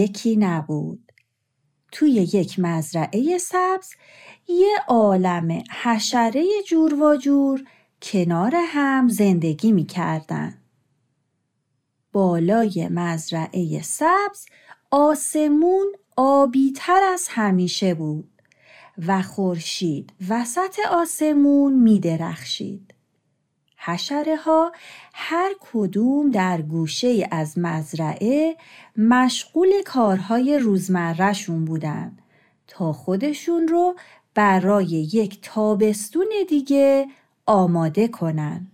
یکی نبود توی یک مزرعه سبز یه عالم حشره جور و جور کنار هم زندگی می کردن. بالای مزرعه سبز آسمون آبیتر از همیشه بود و خورشید وسط آسمون می درخشید. حشره ها هر کدوم در گوشه از مزرعه مشغول کارهای روزمرهشون بودن تا خودشون رو برای یک تابستون دیگه آماده کنن.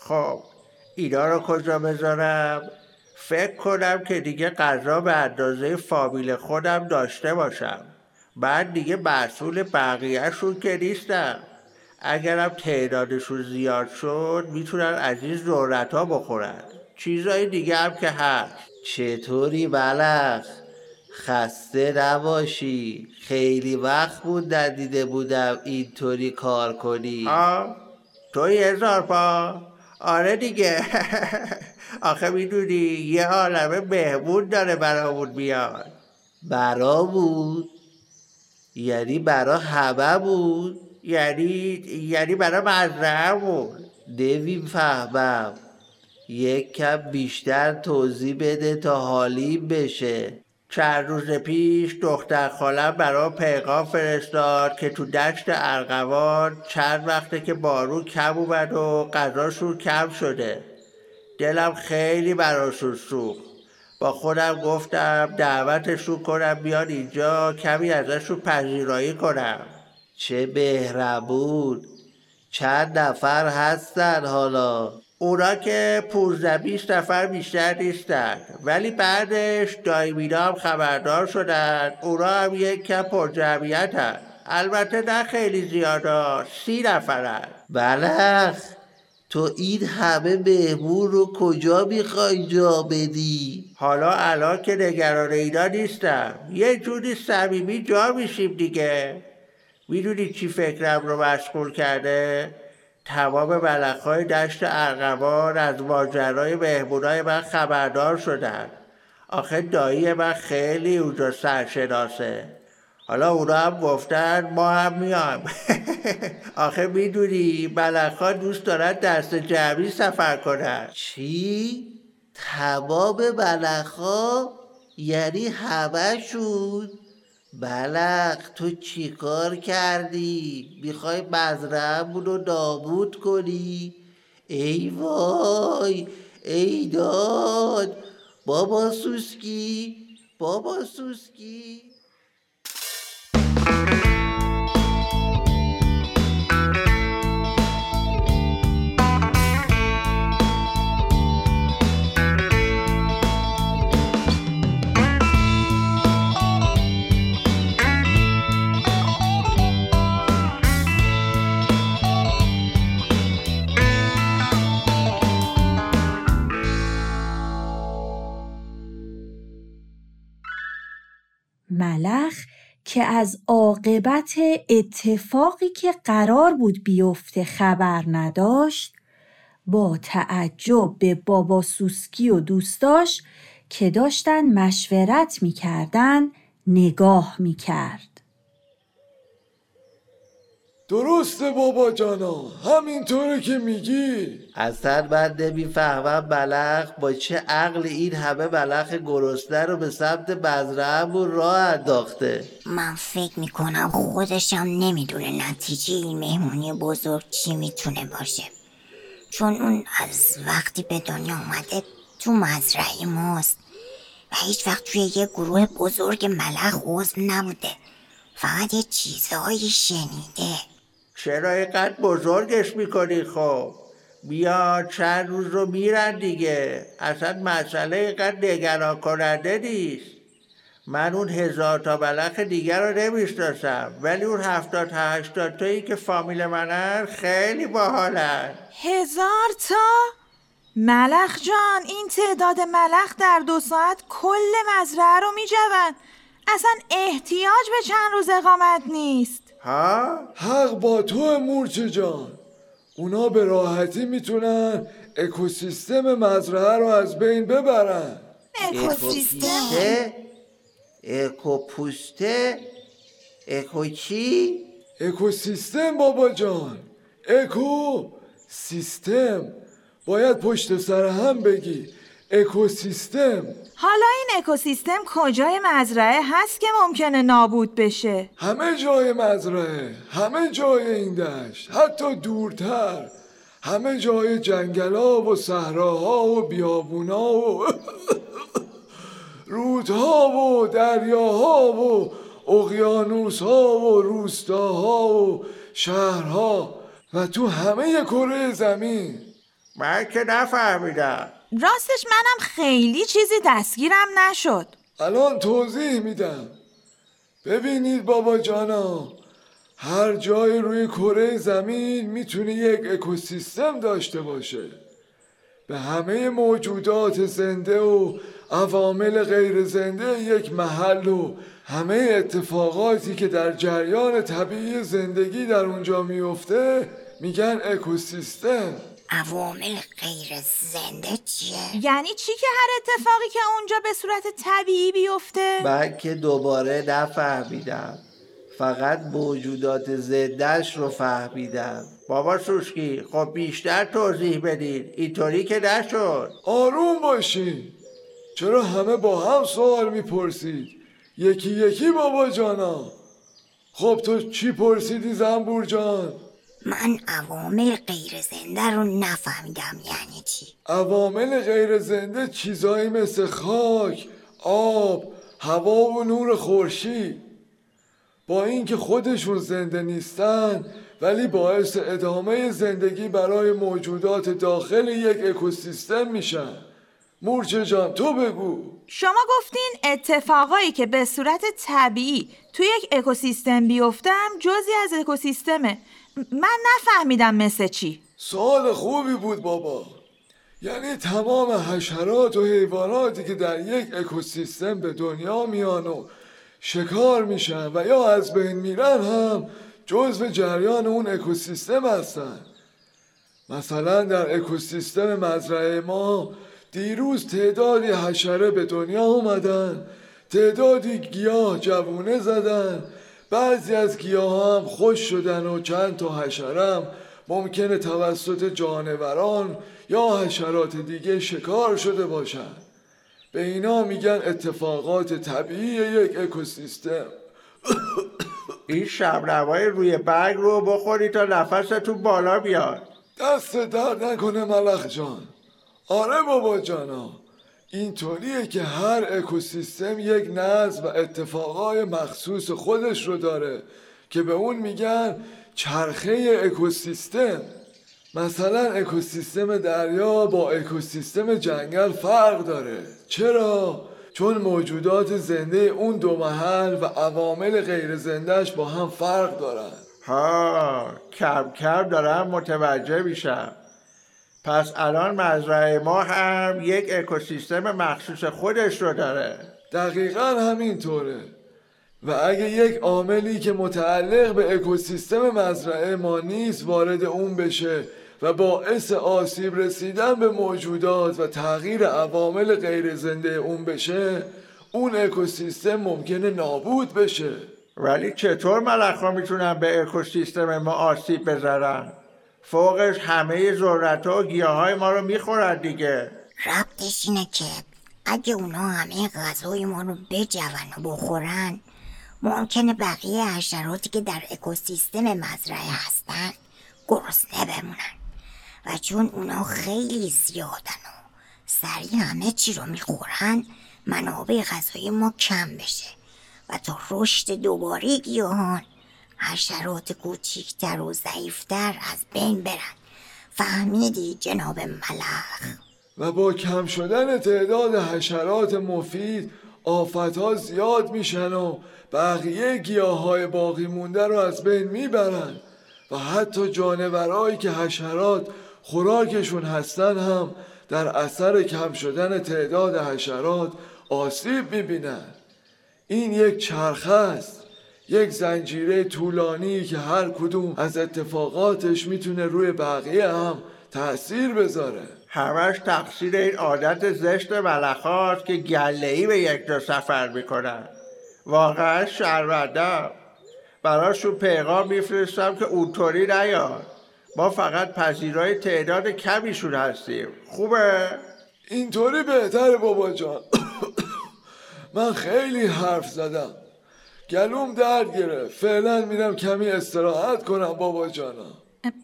خب اینا رو کجا بذارم؟ فکر کنم که دیگه غذا به اندازه فامیل خودم داشته باشم بعد دیگه مسئول بقیهشون که نیستم اگرم تعدادشون زیاد شد می‌تونن از این ذرت ها بخورن. چیزای دیگه هم که هست. چطوری بلخ خسته نباشی. خیلی وقت بود ندیده بودم اینطوری کار کنی. آه توی هزار پا. آره دیگه. آخه می‌دونی یه عالمه بهبود داره برامون بیاد برا بود. یعنی برا همه بود. یعنی یعنی برا مزرعه نمی‌فهمم. یک کم بیشتر توضیح بده تا حالی بشه. چند روز پیش دختر خالم برا پیغام فرستاد که تو دشت ارغوان چند وقته که بارون کم اومد و غذاشون کم شده. دلم خیلی براشون سوخت. با خودم گفتم دعوتشون کنم بیان اینجا کمی ازشون پذیرایی کنم. چه بهربون چند نفر هستن حالا؟ اونا که پونزده بیست نفر بیشتر نیستن. ولی بعدش دایمینا هم خبردار شدن. اونا هم یک کم پر جمعیت البته نه خیلی زیادا. سی نفرن. بلخ تو این همه بهبون رو کجا می‌خوای جا بدی؟ حالا الان که نگران اینا نیستم. یه جوری صمیمی جا میشیم دیگه. می‌دونی چی فکرم رو مشغول کرده؟ تمام ملخهای دشت ارغوان از ماجرای بهبونای من خبردار شدن. آخه دایی من خیلی اونجا سرشناسه. حالا اونا هم گفتن ما هم میام. آخه می‌دونی ملخها دوست دارن دست جمعی سفر کنن. چی؟ تمام ملخها یعنی همه بلق تو چیکار کردی؟ می‌خوای مزرعهمون رو نابود کنی؟ ای وای ای داد بابا سوسکی بابا سوسکی ملخ که از عاقبت اتفاقی که قرار بود بیفته خبر نداشت با تعجب به بابا سوسکی و دوستاش که داشتن مشورت می‌کردن نگاه می‌کرد. درسته بابا جانا همینطوره که میگی. اصلا من نمی‌فهمم بلخ با چه عقل این همه بلخ گرسنه رو به سمت مزرعهمون راه انداخته. من فکر می‌کنم خودشم نمی‌دونه نتیجه این مهمونی بزرگ چی می‌تونه باشه. چون اون از وقتی به دنیا اومده تو مزرعه ماست و هیچ وقت توی یه گروه بزرگ ملخ عضو نبوده. فقط یه چیزهایی شنیده. چرا اینقدر بزرگش می‌کنی خب. بیا چند روز رو میرن دیگه. اصلا مسئله اینقدر نگران کننده نیست. من اون هزار تا بلخ دیگر رو نمی‌شناسم. ولی اون هفتاد تا هشتاد تایی که فامیل منن خیلی باحالن. هزار تا؟ ملخ جان این تعداد ملخ در دو ساعت کل مزرعه رو میجون اصلا احتیاج به چند روز اقامت نیست. ها؟ حق با تو مورچه جان. اونا به راحتی می‌تونن اکوسیستم مزرعه رو از بین ببرن. اکوسیستم؟ اکوپوسته؟ اکوپوسته؟ اکو چی؟ اکوسیستم بابا جان. اکو سیستم باید پشت سر هم بگی. اکوسیستم. حالا این اکوسیستم کجای مزرعه هست که ممکنه نابود بشه؟ همه جای مزرعه همه جای این دشت حتی دورتر. همه جای جنگلا و صحراها و بیابونا و رودها و دریاها و اقیانوسها و روستاها و شهرها و تو همه کره زمین. من که نفهمیدم. راستش منم خیلی چیزی دستگیرم نشد. الان توضیح میدم. ببینید بابا جانا هر جای روی کره زمین می‌تونه یک اکوسیستم داشته باشه. به همه موجودات زنده و عوامل غیر زنده یک محل و همه اتفاقاتی که در جریان طبیعی زندگی در اونجا میفته میگن اکوسیستم. عوامل غیر زنده چیه؟ یعنی چی که هر اتفاقی که اونجا به صورت طبیعی بیفته؟ من که دوباره نفهمیدم. فقط موجودات زندهش رو فهمیدم. بابا سوسکی خب بیشتر توضیح بدید اینطوری که نشد. آروم باشین. چرا همه با هم سوال می‌پرسید؟ یکی یکی بابا جانا. خب تو چی پرسیدی زنبور جان؟ من عوامل غیر زنده رو نفهمیدم یعنی چی. عوامل غیر زنده چیزایی مثل خاک، آب، هوا و نور خورشید. با اینکه خودشون زنده نیستن ولی باعث ادامه زندگی برای موجودات داخل یک اکوسیستم میشن. مورچه جان تو بگو. شما گفتین اتفاقایی که به صورت طبیعی توی یک اکوسیستم بیفتم جزی از اکوسیستمه. من نفهمیدم مثل چی. سوال خوبی بود بابا. یعنی تمام حشرات و حیواناتی که در یک اکوسیستم به دنیا میان و شکار میشن و یا از بین میرن هم جزو جریان اون اکوسیستم هستن. مثلا در اکوسیستم مزرعه ما دیروز تعدادی حشره به دنیا اومدن تعدادی گیاه جوونه زدن بعضی از گیاه هم خوش شدن و چند تا حشرم ممکنه توسط جانوران یا حشرات دیگه شکار شده باشن. به اینا میگن اتفاقات طبیعی یک اکوسیستم. این شبنمای روی برگ رو بخوری تا نفستون بالا بیاد. دست درد نکنه ملخ جان. آره بابا جانا. اینطوریه که هر اکوسیستم یک نظم و اتفاقای مخصوص خودش رو داره که به اون میگن چرخه اکوسیستم. مثلا اکوسیستم دریا با اکوسیستم جنگل فرق داره. چرا؟ چون موجودات زنده اون دو محل و عوامل غیر زندهش با هم فرق دارن. ها کم کم دارم متوجه میشم پس الان مزرعه ما هم یک اکوسیستم مخصوص خودش رو داره. دقیقا همینطوره. و اگه یک عاملی که متعلق به اکوسیستم مزرعه ما نیست وارد اون بشه و باعث آسیب رسیدن به موجودات و تغییر عوامل غیر زنده اون بشه اون اکوسیستم ممکنه نابود بشه. ولی چطور ملخا می‌تونن به اکوسیستم ما آسیب بزنن؟ فوقش همه ذرت و گیاه های ما رو می‌خورن دیگه. ربطش اینه که اگه اونا همه غذای ما رو بجون و بخورن ممکنه بقیه حشراتی که در اکوسیستم مزرعه هستن گرسنه بمونن و چون اونا خیلی زیادن و سریع همه چی رو می‌خورن منابع غذای ما کم بشه و تا رشد دوباره گیاهان حشرات کوچیکتر و ضعیفتر از بین برن. فهمیدی جناب ملخ؟ و با کم شدن تعداد حشرات مفید آفتها زیاد میشن و بقیه گیاه های باقی مونده رو از بین می‌برن. و حتی جانورهایی که حشرات خوراکشون هستن هم در اثر کم شدن تعداد حشرات آسیب می‌بینن. این یک چرخه است. یک زنجیره طولانی که هر کدوم از اتفاقاتش می‌تونه روی بقیه هم تأثیر بذاره. همش تقصیر این عادت زشت ملخات که گله به یک جا سفر می‌کنن. واقعا شرمندم براشون پیغام میفرستم که اونطوری نیاد. ما فقط پذیرای تعداد کمیشون هستیم. خوبه؟ اینطوری بهتره بابا جان. من خیلی حرف زدم. گلوم درد گرفت. فعلا میرم کمی استراحت کنم بابا جانم.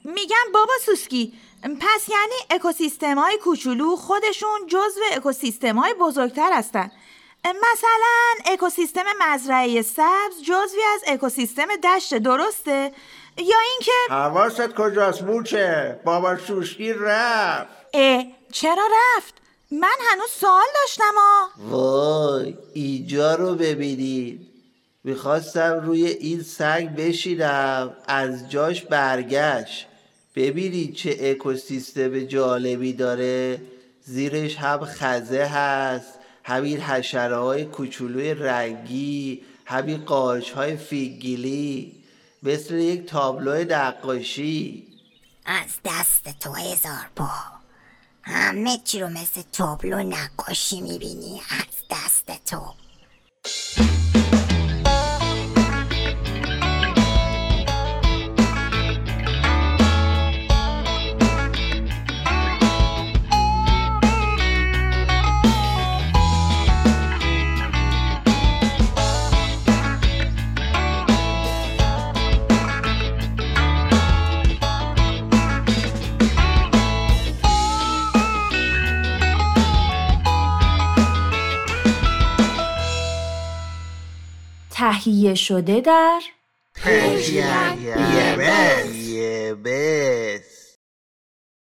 میگم بابا سوسکی پس یعنی اکوسیستم های کوچولو خودشون جزو اکوسیستم های بزرگتر هستن. مثلا اکوسیستم مزرعه سبز جزوی از اکوسیستم دشت درسته؟ یا اینکه حواست کجاست موچه بابا سوسکی رفت. اه چرا رفت؟ من هنوز سوال داشتم ها. وای ایجا رو ببینید. می‌خواستم روی این سنگ بشینم از جاش برگشت. ببینید چه اکوسیستم جالبی داره. زیرش هم خزه هست همین حشره های کوچولوی رنگی همین قارچ های فیگیلی مثل یک تابلو نقاشی. از دست تو هزار پا. همه چی رو مثل تابلو نقاشی می‌بینی. از دست تو. تهیه شده در پرژین یه بس.